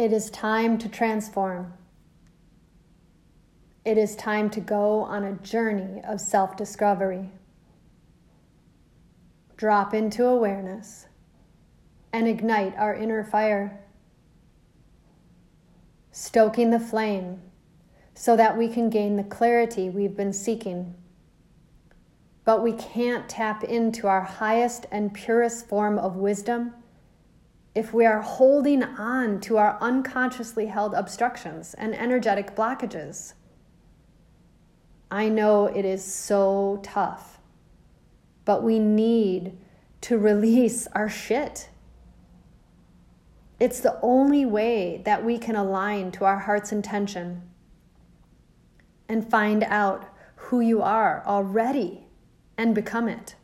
It is time to transform. It is time to go on a journey of self discovery. Drop into awareness and ignite our inner fire, stoking the flame so that we can gain the clarity we've been seeking. But we can't tap into our highest and purest form of wisdom if we are holding on to our unconsciously held obstructions and energetic blockages. I know it is so tough, but we need to release our shit. It's the only way that we can align to our heart's intention and find out who you are already and become it.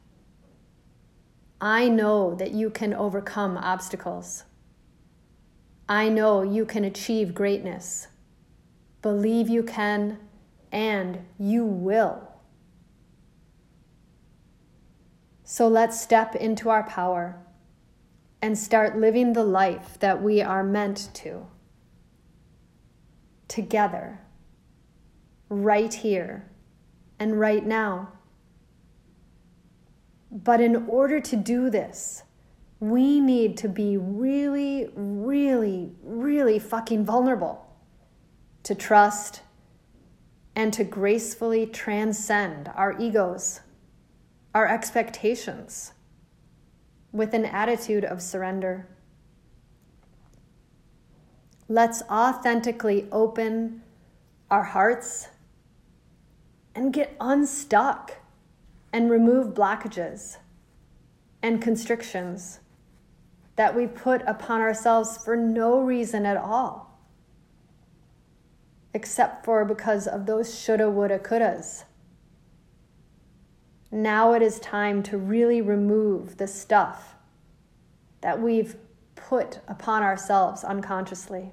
I know that you can overcome obstacles. I know you can achieve greatness. Believe you can, and you will. So let's step into our power and start living the life that we are meant to. Together, right here and right now. But in order to do this, we need to be really, really, really fucking vulnerable to trust and to gracefully transcend our egos, our expectations, with an attitude of surrender. Let's authentically open our hearts and get unstuck and remove blockages and constrictions that we put upon ourselves for no reason at all, except for because of those shoulda, woulda, couldas. Now it is time to really remove the stuff that we've put upon ourselves unconsciously.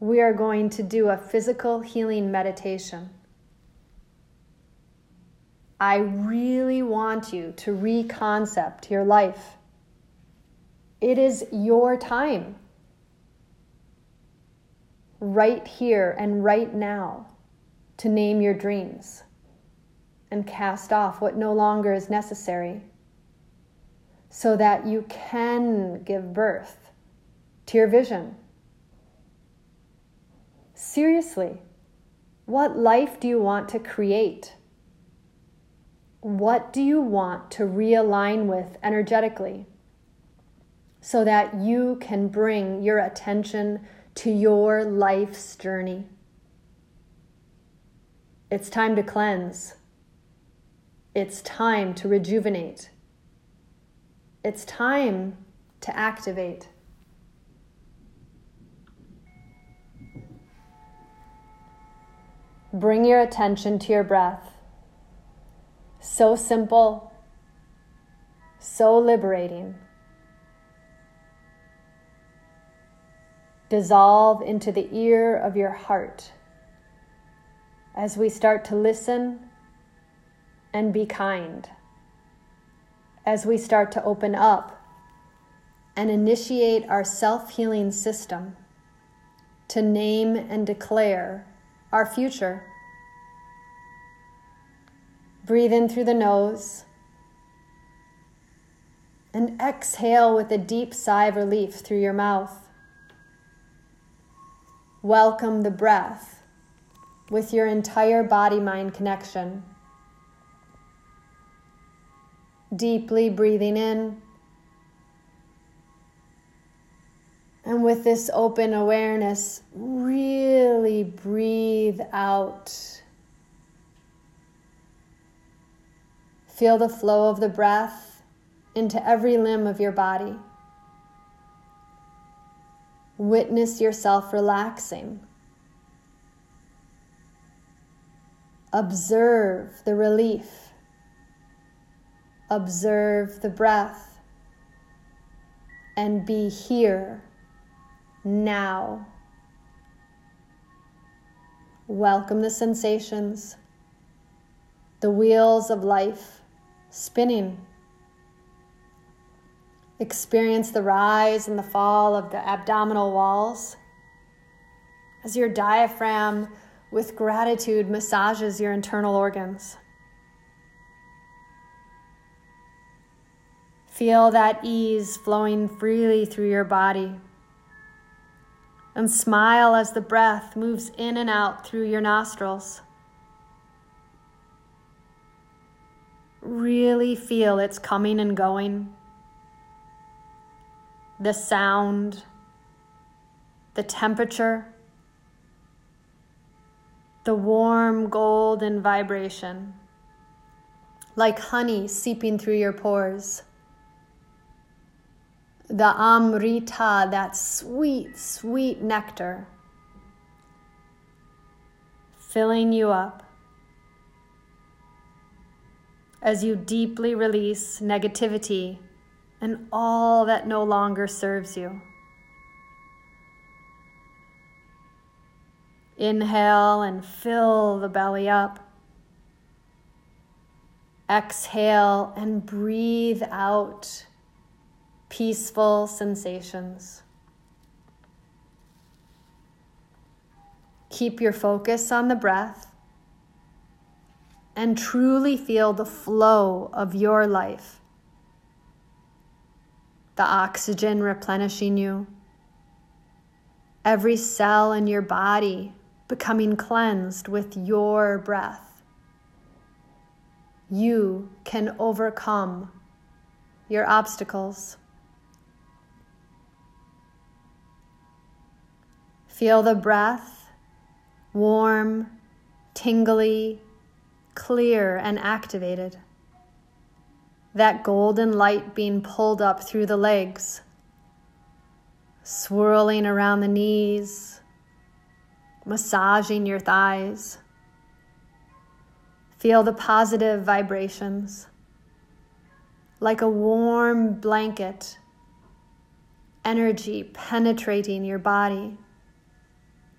We are going to do a physical healing meditation I really want you to reconcept your life. It is your time. Right here and right now to name your dreams and cast off what no longer is necessary so that you can give birth to your vision. Seriously, what life do you want to create? What do you want to realign with energetically so that you can bring your attention to your life's journey? It's time to cleanse. It's time to rejuvenate. It's time to activate. Bring your attention to your breath. So simple, so liberating. Dissolve into the ear of your heart as we start to listen and be kind. As we start to open up and initiate our self healing system to name and declare our future. Breathe in through the nose. And exhale with a deep sigh of relief through your mouth. Welcome the breath with your entire body mind connection. Deeply breathing in. And with this open awareness, really breathe out. Feel the flow of the breath into every limb of your body. Witness yourself relaxing. Observe the relief. Observe the breath. And be here now. Welcome the sensations, the wheels of life spinning. Experience the rise and the fall of the abdominal walls as your diaphragm, with gratitude, massages your internal organs. Feel that ease flowing freely through your body. And smile as the breath moves in and out through your nostrils. Really feel it's coming and going. The sound, the temperature, the warm golden vibration, like honey seeping through your pores. The amrita, that sweet, sweet nectar, filling you up as you deeply release negativity and all that no longer serves you. Inhale and fill the belly up. Exhale and breathe out peaceful sensations. Keep your focus on the breath and truly feel the flow of your life. The oxygen replenishing you, every cell in your body becoming cleansed with your breath. You can overcome your obstacles. Feel the breath, warm, tingly, clear, and activated. That golden light being pulled up through the legs, swirling around the knees massaging your thighs. Feel the positive vibrations like a warm blanket, energy penetrating your body,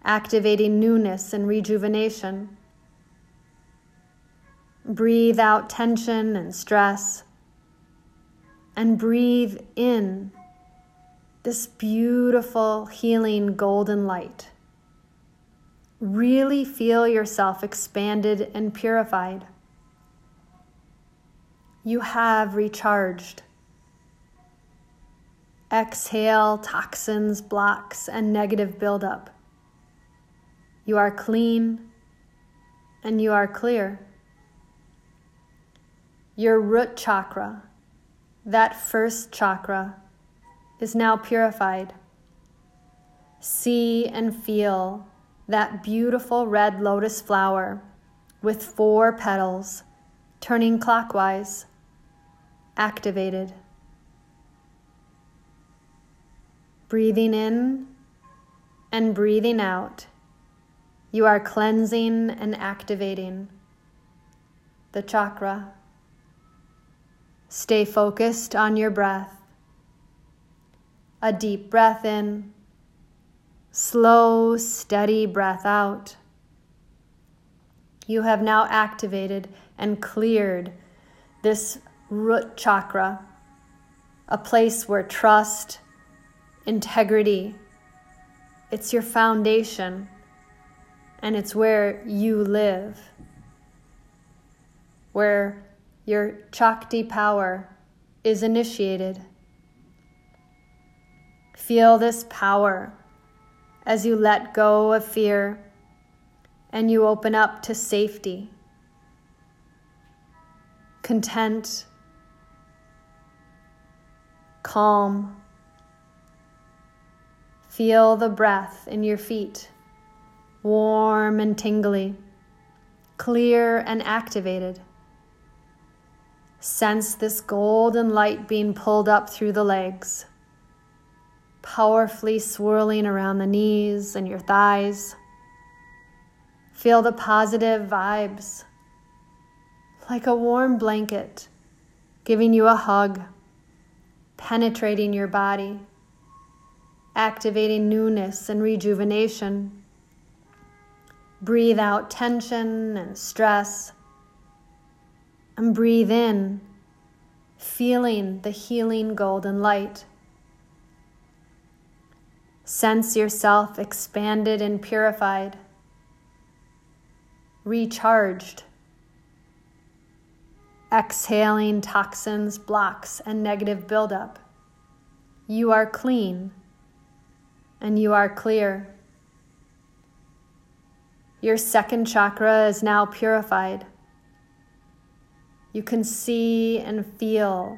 activating newness and rejuvenation. Breathe out tension and stress, and breathe in this beautiful, healing golden light. Really feel yourself expanded and purified. You have recharged. Exhale toxins, blocks, and negative buildup. You are clean and you are clear. Your root chakra, that first chakra, is now purified. See and feel that beautiful red lotus flower with four petals turning clockwise, activated. Breathing in and breathing out, you are cleansing and activating the chakra. Stay focused on your breath. A deep breath in slow, steady breath out. You have now activated and cleared this root chakra, a place where trust, integrity, it's your foundation and it's where you live, where your Shakti power is initiated. Feel this power as you let go of fear and you open up to safety, content, calm. Feel the breath in your feet, warm and tingly, clear and activated. Sense this golden light being pulled up through the legs. Powerfully swirling around the knees and your thighs. Feel the positive vibes. Like a warm blanket giving you a hug, penetrating your body, activating newness and rejuvenation. Breathe out tension and stress, and breathe in feeling the healing golden light. Sense yourself expanded and purified, recharged, exhaling toxins, blocks, and negative buildup. You are clean and you are clear. Your second chakra is now purified. You can see and feel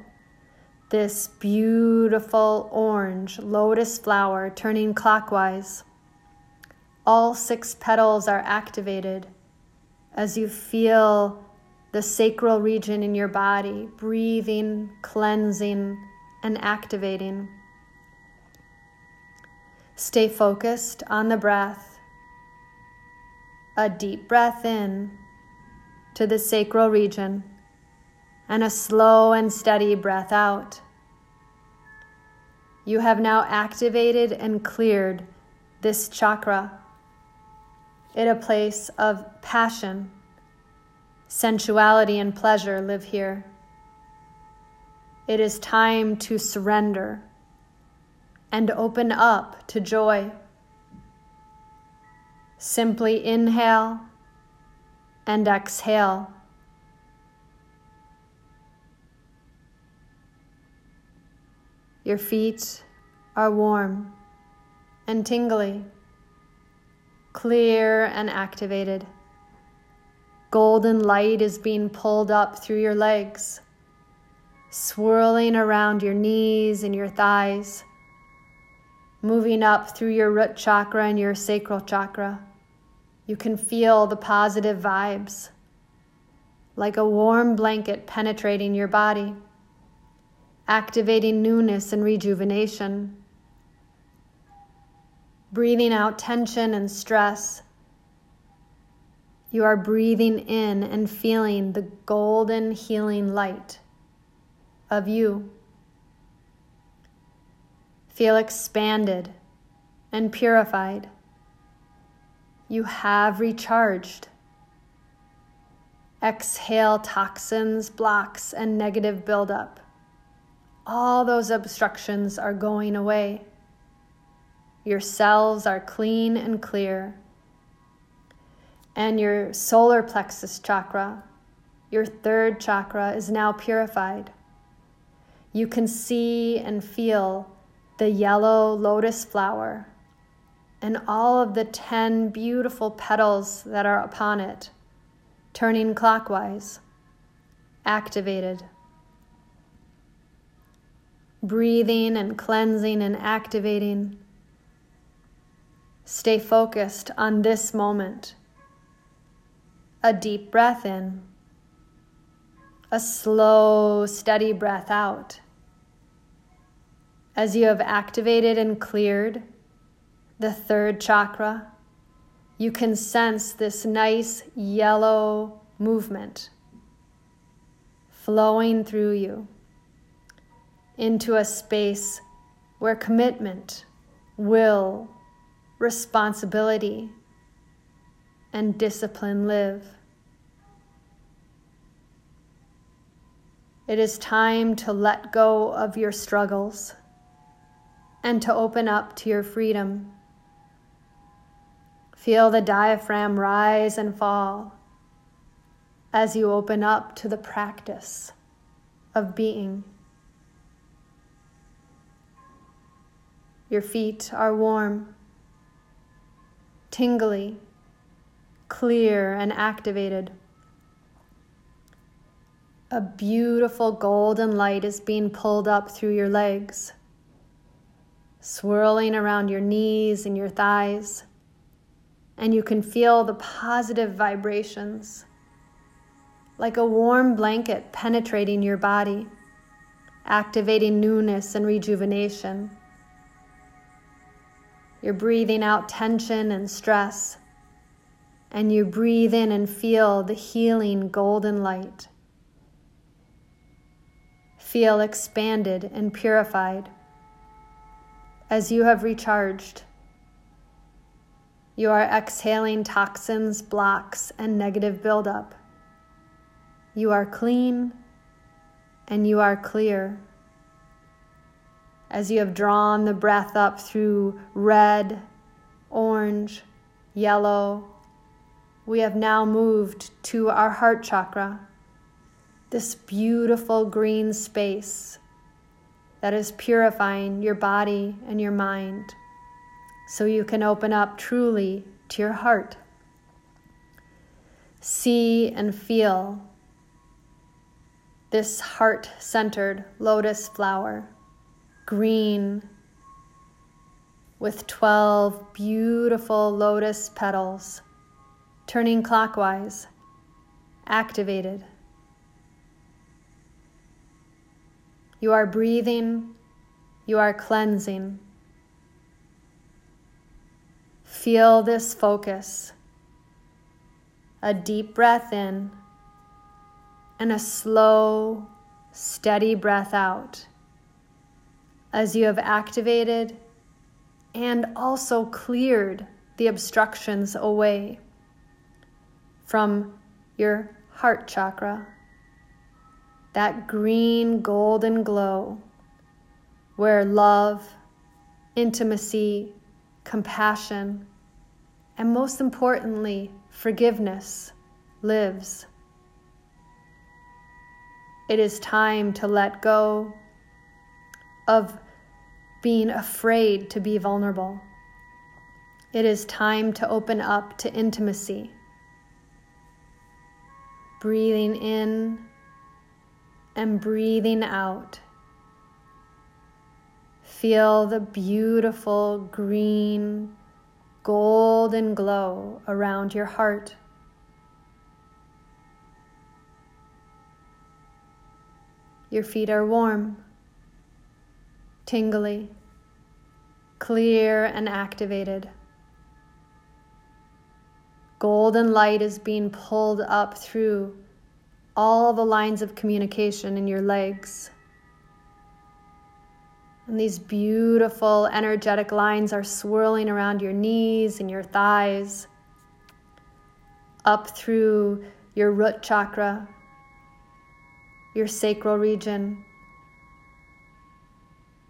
this beautiful orange lotus flower turning clockwise. All six petals are activated as you feel the sacral region in your body breathing, cleansing, and activating. Stay focused on the breath. A deep breath in to the sacral region and a slow and steady breath out. You have now activated and cleared this chakra in a place of passion, sensuality, and pleasure live here. It is time to surrender and open up to joy. Simply inhale and exhale. Your feet are warm and tingly, clear and activated. Golden light is being pulled up through your legs, swirling around your knees and your thighs moving up through your root chakra and your sacral chakra. You can feel the positive vibes, like a warm blanket penetrating your body, activating newness and rejuvenation. Breathing out tension and stress. You are breathing in and feeling the golden healing light of you. Feel expanded and purified. You have recharged. Exhale toxins, blocks, and negative buildup. All those obstructions are going away. Your cells are clean and clear. And your solar plexus chakra, your third chakra, is now purified. You can see and feel the yellow lotus flower, and all of the 10 beautiful petals that are upon it, turning clockwise, activated. Breathing and cleansing and activating. Stay focused on this moment. A deep breath in, a slow, steady breath out as you have activated and cleared the third chakra, you can sense this nice yellow movement flowing through you into a space where commitment, will, responsibility, and discipline live. It is time to let go of your struggles and to open up to your freedom. Feel the diaphragm rise and fall as you open up to the practice of being. Your feet are warm, tingly, clear, and activated. A beautiful golden light is being pulled up through your legs swirling around your knees and your thighs. And you can feel the positive vibrations like a warm blanket penetrating your body, activating newness and rejuvenation. You're breathing out tension and stress, and you breathe in and feel the healing golden light. Feel expanded and purified as you have recharged. You are exhaling toxins, blocks, and negative buildup. You are clean and you are clear. As you have drawn the breath up through red, orange, yellow, we have now moved to our heart chakra, this beautiful green space that is purifying your body and your mind so you can open up truly to your heart. See and feel this heart centered lotus flower, green, with 12 beautiful lotus petals, turning clockwise, activated. You are breathing, you are cleansing. Feel this focus. A deep breath in and a slow, steady breath out as you have activated and also cleared the obstructions away from your heart chakra, that green golden glow where love, intimacy, compassion, and most importantly, forgiveness lives. It is time to let go of being afraid to be vulnerable. It is time to open up to intimacy. Breathing in and breathing out. Feel the beautiful green, golden glow around your heart. Your feet are warm, tingly, clear, and activated. Golden light is being pulled up through all the lines of communication in your legs. And these beautiful energetic lines are swirling around your knees and your thighs, up through your root chakra, your sacral region,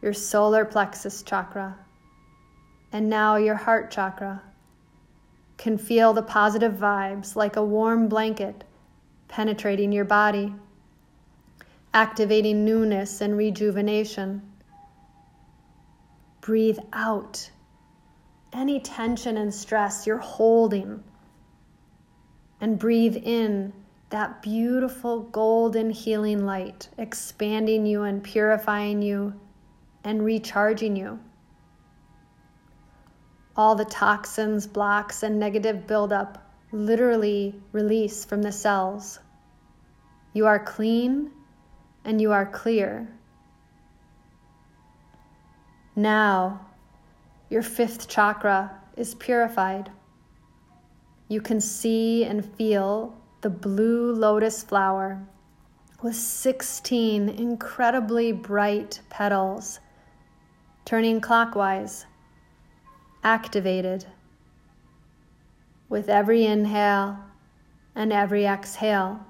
your solar plexus chakra, and now your heart chakra can feel the positive vibes like a warm blanket penetrating your body, activating newness and rejuvenation. Breathe out any tension and stress you're holding, and breathe in that beautiful golden healing light, expanding you and purifying you and recharging you. All the toxins, blocks, and negative buildup literally release from the cells. You are clean and you are clear. Now, your fifth chakra is purified. You can see and feel the blue lotus flower with 16 incredibly bright petals, turning clockwise, activated. With every inhale and every exhale,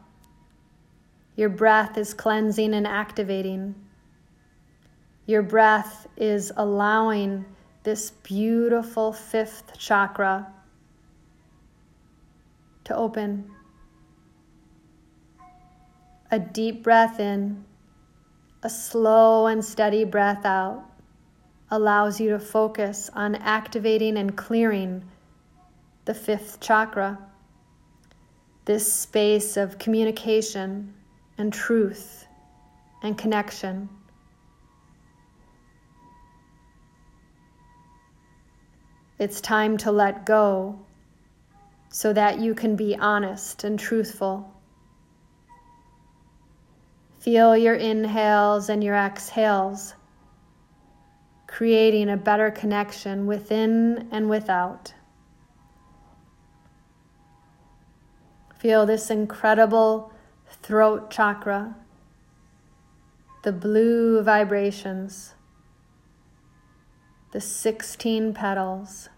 your breath is cleansing and activating. Your breath is allowing this beautiful fifth chakra to open a deep breath in, a slow and steady breath out allows you to focus on activating and clearing the fifth chakra, this space of communication and truth and connection. It's time to let go so that you can be honest and truthful. Feel your inhales and your exhales, creating a better connection within and without. Feel this incredible throat chakra, the blue vibrations, the 16 petals,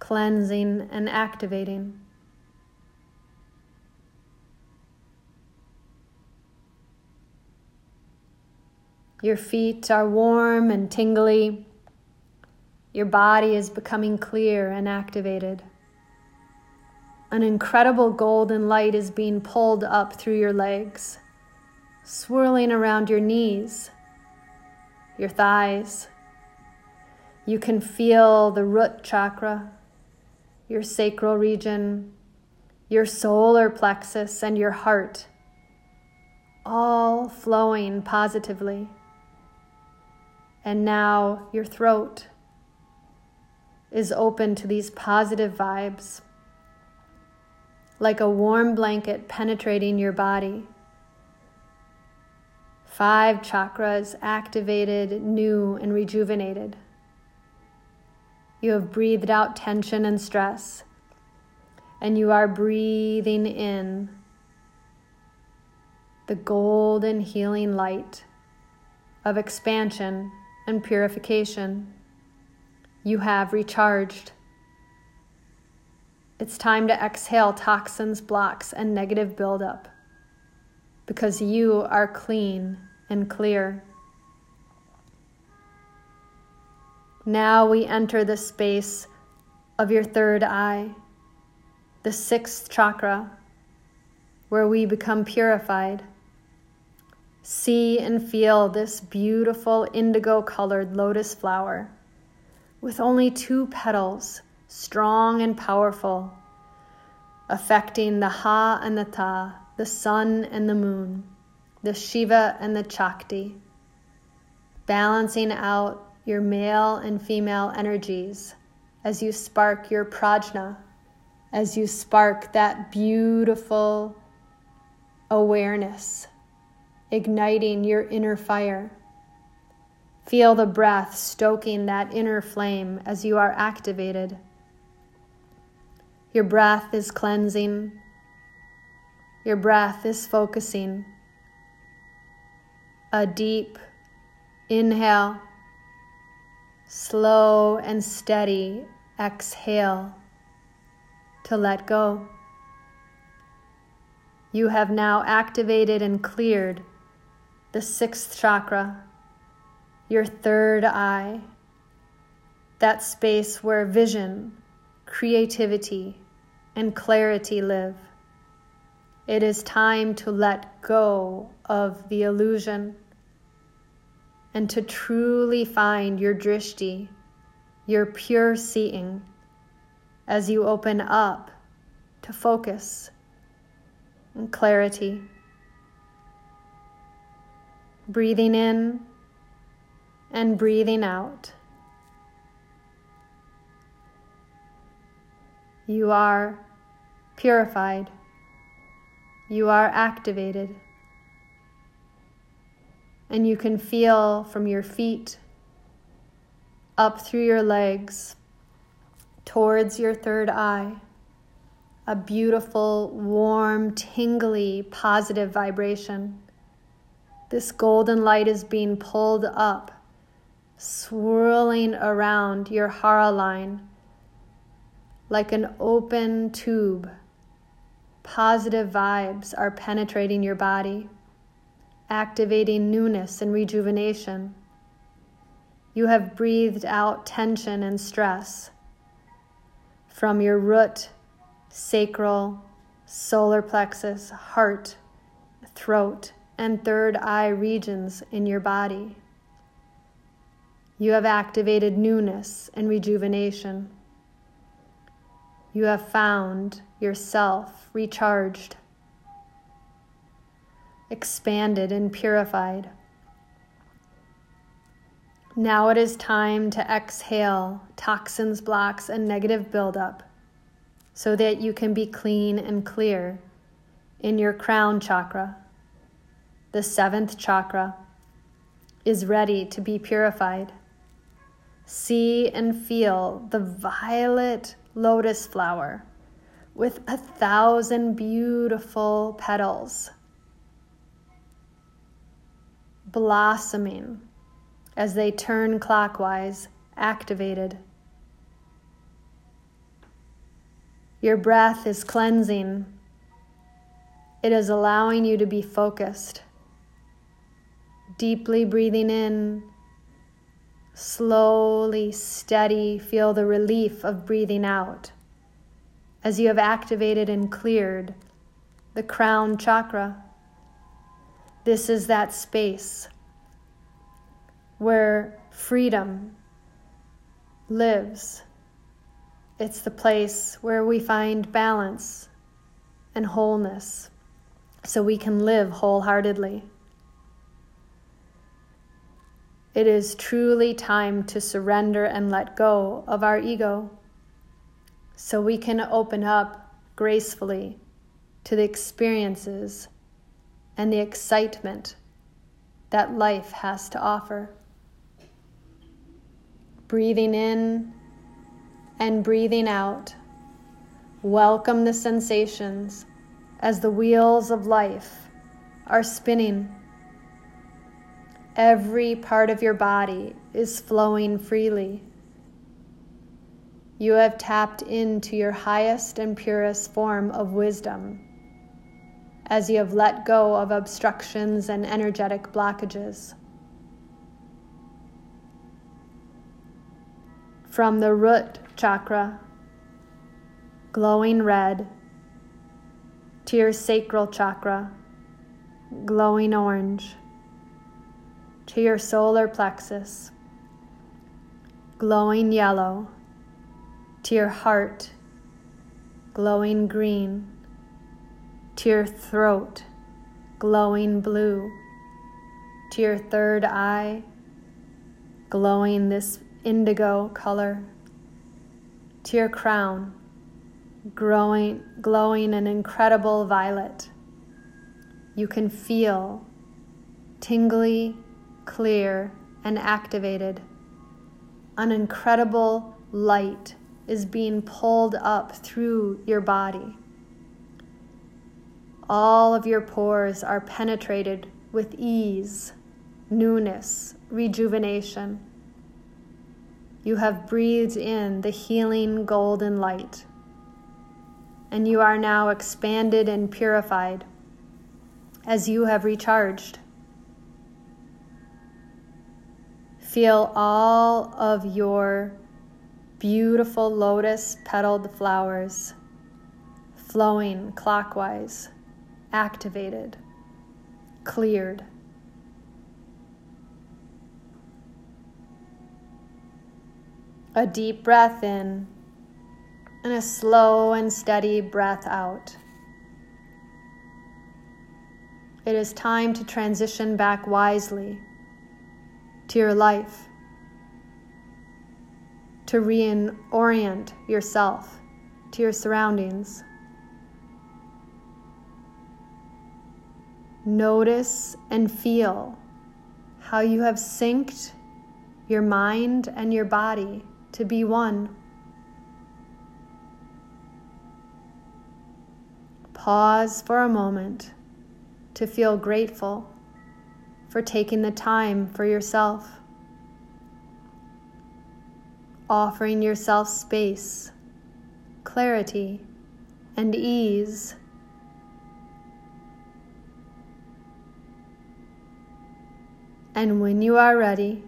cleansing and activating. Your feet are warm and tingly. Your body is becoming clear and activated. An incredible golden light is being pulled up through your legs, swirling around your knees, your thighs. You can feel the root chakra, your sacral region, your solar plexus, and your heart all flowing positively. And now your throat is open to these positive vibes like a warm blanket penetrating your body. Five chakras activated, new, and rejuvenated. You have breathed out tension and stress, and you are breathing in the golden healing light of expansion and purification. You have recharged. It's time to exhale toxins, blocks, and negative buildup because you are clean and clear. Now we enter the space of your third eye, the sixth chakra, where we become purified. See and feel this beautiful indigo colored lotus flower with only two petals strong and powerful, affecting the Ha and the Ta, the sun and the moon, the Shiva and the Shakti, balancing out your male and female energies as you spark your prajna, as you spark that beautiful awareness, igniting your inner fire. Feel the breath stoking that inner flame as you are activated your breath is cleansing. Your breath is focusing. A deep inhale, slow and steady exhale to let go. You have now activated and cleared the sixth chakra, your third eye, that space where vision, creativity, and clarity live. It is time to let go of the illusion and to truly find your drishti, your pure seeing, as you open up to focus and clarity. Breathing in and breathing out. You are purified. You are activated. And you can feel from your feet up through your legs towards your third eye a beautiful, warm, tingly, positive vibration. This golden light is being pulled up, swirling around your hara line like an open tube. Positive vibes are penetrating your body, activating newness and rejuvenation. You have breathed out tension and stress from your root, sacral, solar plexus, heart, throat, and third eye regions in your body. You have activated newness and rejuvenation you have found yourself recharged, expanded, and purified. Now it is time to exhale toxins, blocks, and negative buildup so that you can be clean and clear in your crown chakra. The seventh chakra is ready to be purified. See and feel the violet lotus flower with a thousand beautiful petals blossoming as they turn clockwise, activated. Your breath is cleansing. It is allowing you to be focused, Deeply breathing in, slowly, steady, feel the relief of breathing out as you have activated and cleared the crown chakra. This is that space where freedom lives. It's the place where we find balance and wholeness so we can live wholeheartedly. It is truly time to surrender and let go of our ego so we can open up gracefully to the experiences and the excitement that life has to offer. Breathing in and breathing out, welcome the sensations as the wheels of life are spinning. Every part of your body is flowing freely. You have tapped into your highest and purest form of wisdom as you have let go of obstructions and energetic blockages. From the root chakra, glowing red, to your sacral chakra, glowing orange, to your solar plexus, glowing yellow, to your heart, glowing green, to your throat, glowing blue, to your third eye, glowing this indigo color, to your crown, growing, glowing an incredible violet. You can feel tingly, clear, and activated. An incredible light is being pulled up through your body. All of your pores are penetrated with ease, newness, rejuvenation. You have breathed in the healing golden light, and you are now expanded and purified as you have recharged. Feel all of your beautiful lotus petaled flowers flowing clockwise activated, cleared. A deep breath in and a slow and steady breath out. It is time to transition back wisely to your life, to reorient yourself to your surroundings. Notice and feel how you have synced your mind and your body to be one. Pause for a moment to feel grateful for taking the time for yourself, offering yourself space, clarity, and ease. And when you are ready,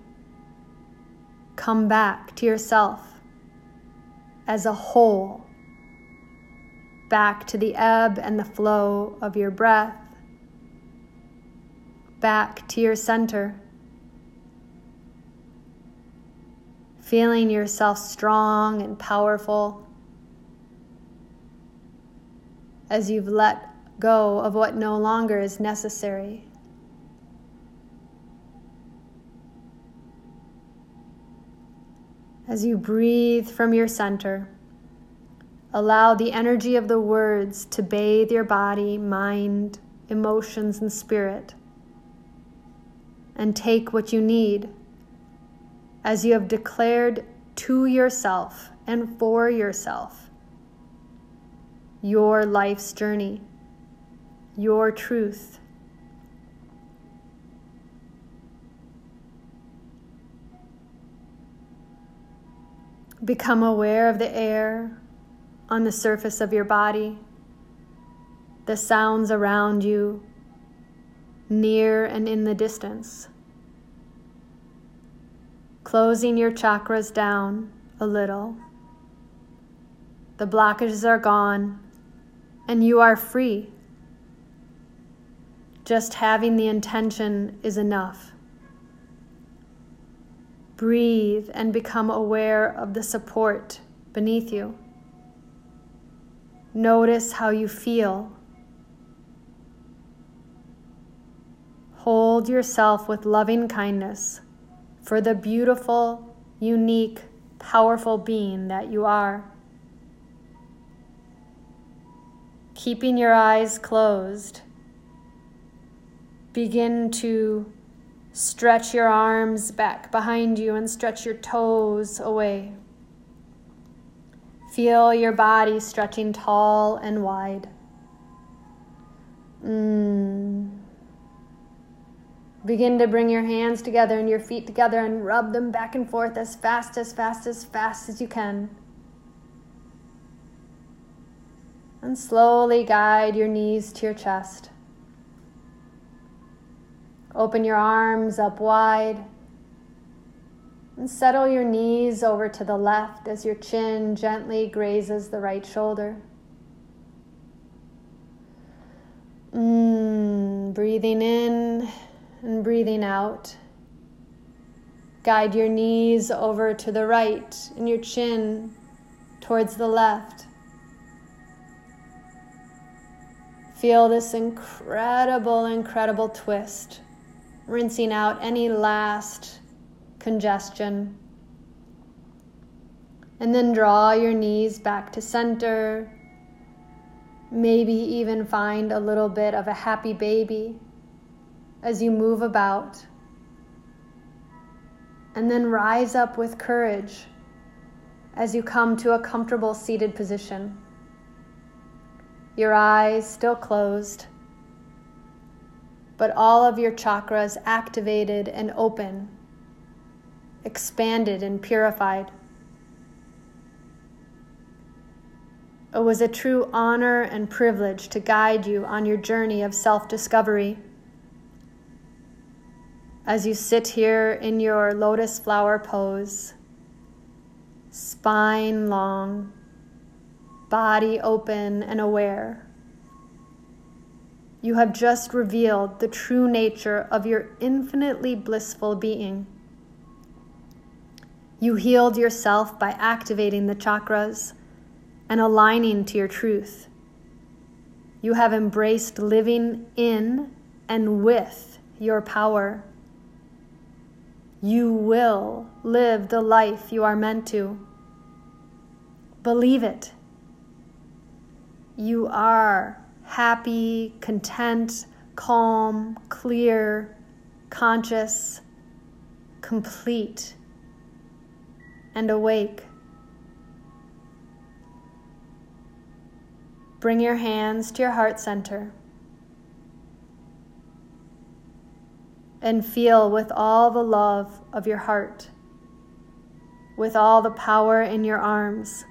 come back to yourself as a whole, back to the ebb and the flow of your breath, back to your center, feeling yourself strong and powerful as you've let go of what no longer is necessary. As you breathe from your center, allow the energy of the words to bathe your body, mind, emotions, and spirit. And take what you need as you have declared to yourself and for yourself your life's journey, your truth. Become aware of the air on the surface of your body, the sounds around you, near and in the distance. closing your chakras down a little. The blockages are gone, and you are free. Just having the intention is enough. Breathe and become aware of the support beneath you. Notice how you feel. Hold yourself with loving kindness for the beautiful, unique, powerful being that you are. Keeping your eyes closed, begin to stretch your arms back behind you and stretch your toes away. Feel your body stretching tall and wide. Mm. Begin to bring your hands together and your feet together and rub them back and forth as fast, as fast, as fast as you can. And slowly guide your knees to your chest. Open your arms up wide. And settle your knees over to the left as your chin gently grazes the right shoulder. Mm, breathing in and breathing out. Guide your knees over to the right and your chin towards the left. Feel this incredible, incredible twist, rinsing out any last congestion. And then draw your knees back to center. Maybe even find a little bit of a happy baby as you move about. And then rise up with courage as you come to a comfortable seated position. Your eyes still closed, but all of your chakras activated and open, expanded and purified. It was a true honor and privilege to guide you on your journey of self discovery as you sit here in your lotus flower pose, spine long, body open and aware. You have just revealed the true nature of your infinitely blissful being. You healed yourself by activating the chakras and aligning to your truth. You have embraced living in and with your power. You will live the life you are meant to. Believe it. You are happy, content, calm, clear, conscious, complete, and awake. Bring your hands to your heart center. And feel with all the love of your heart, with all the power in your arms,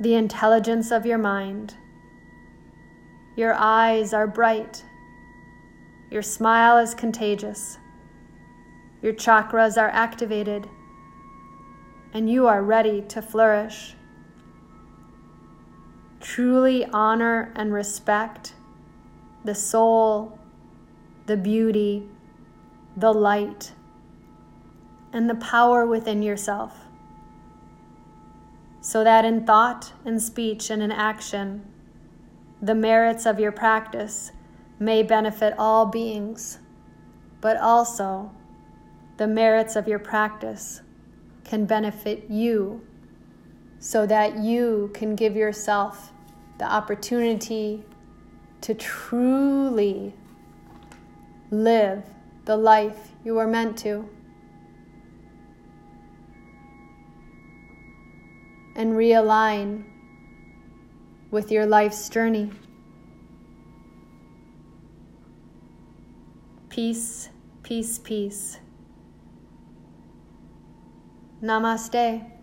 the intelligence of your mind. Your eyes are bright. Your smile is contagious. Your chakras are activated. And you are ready to flourish. Truly honor and respect the soul, the beauty, the light, and the power within yourself. So that in thought and speech and in action, the merits of your practice may benefit all beings, but also the merits of your practice can benefit you so that you can give yourself the opportunity to truly live the life you were meant to. And realign with your life's journey. Peace, peace, peace. Namaste.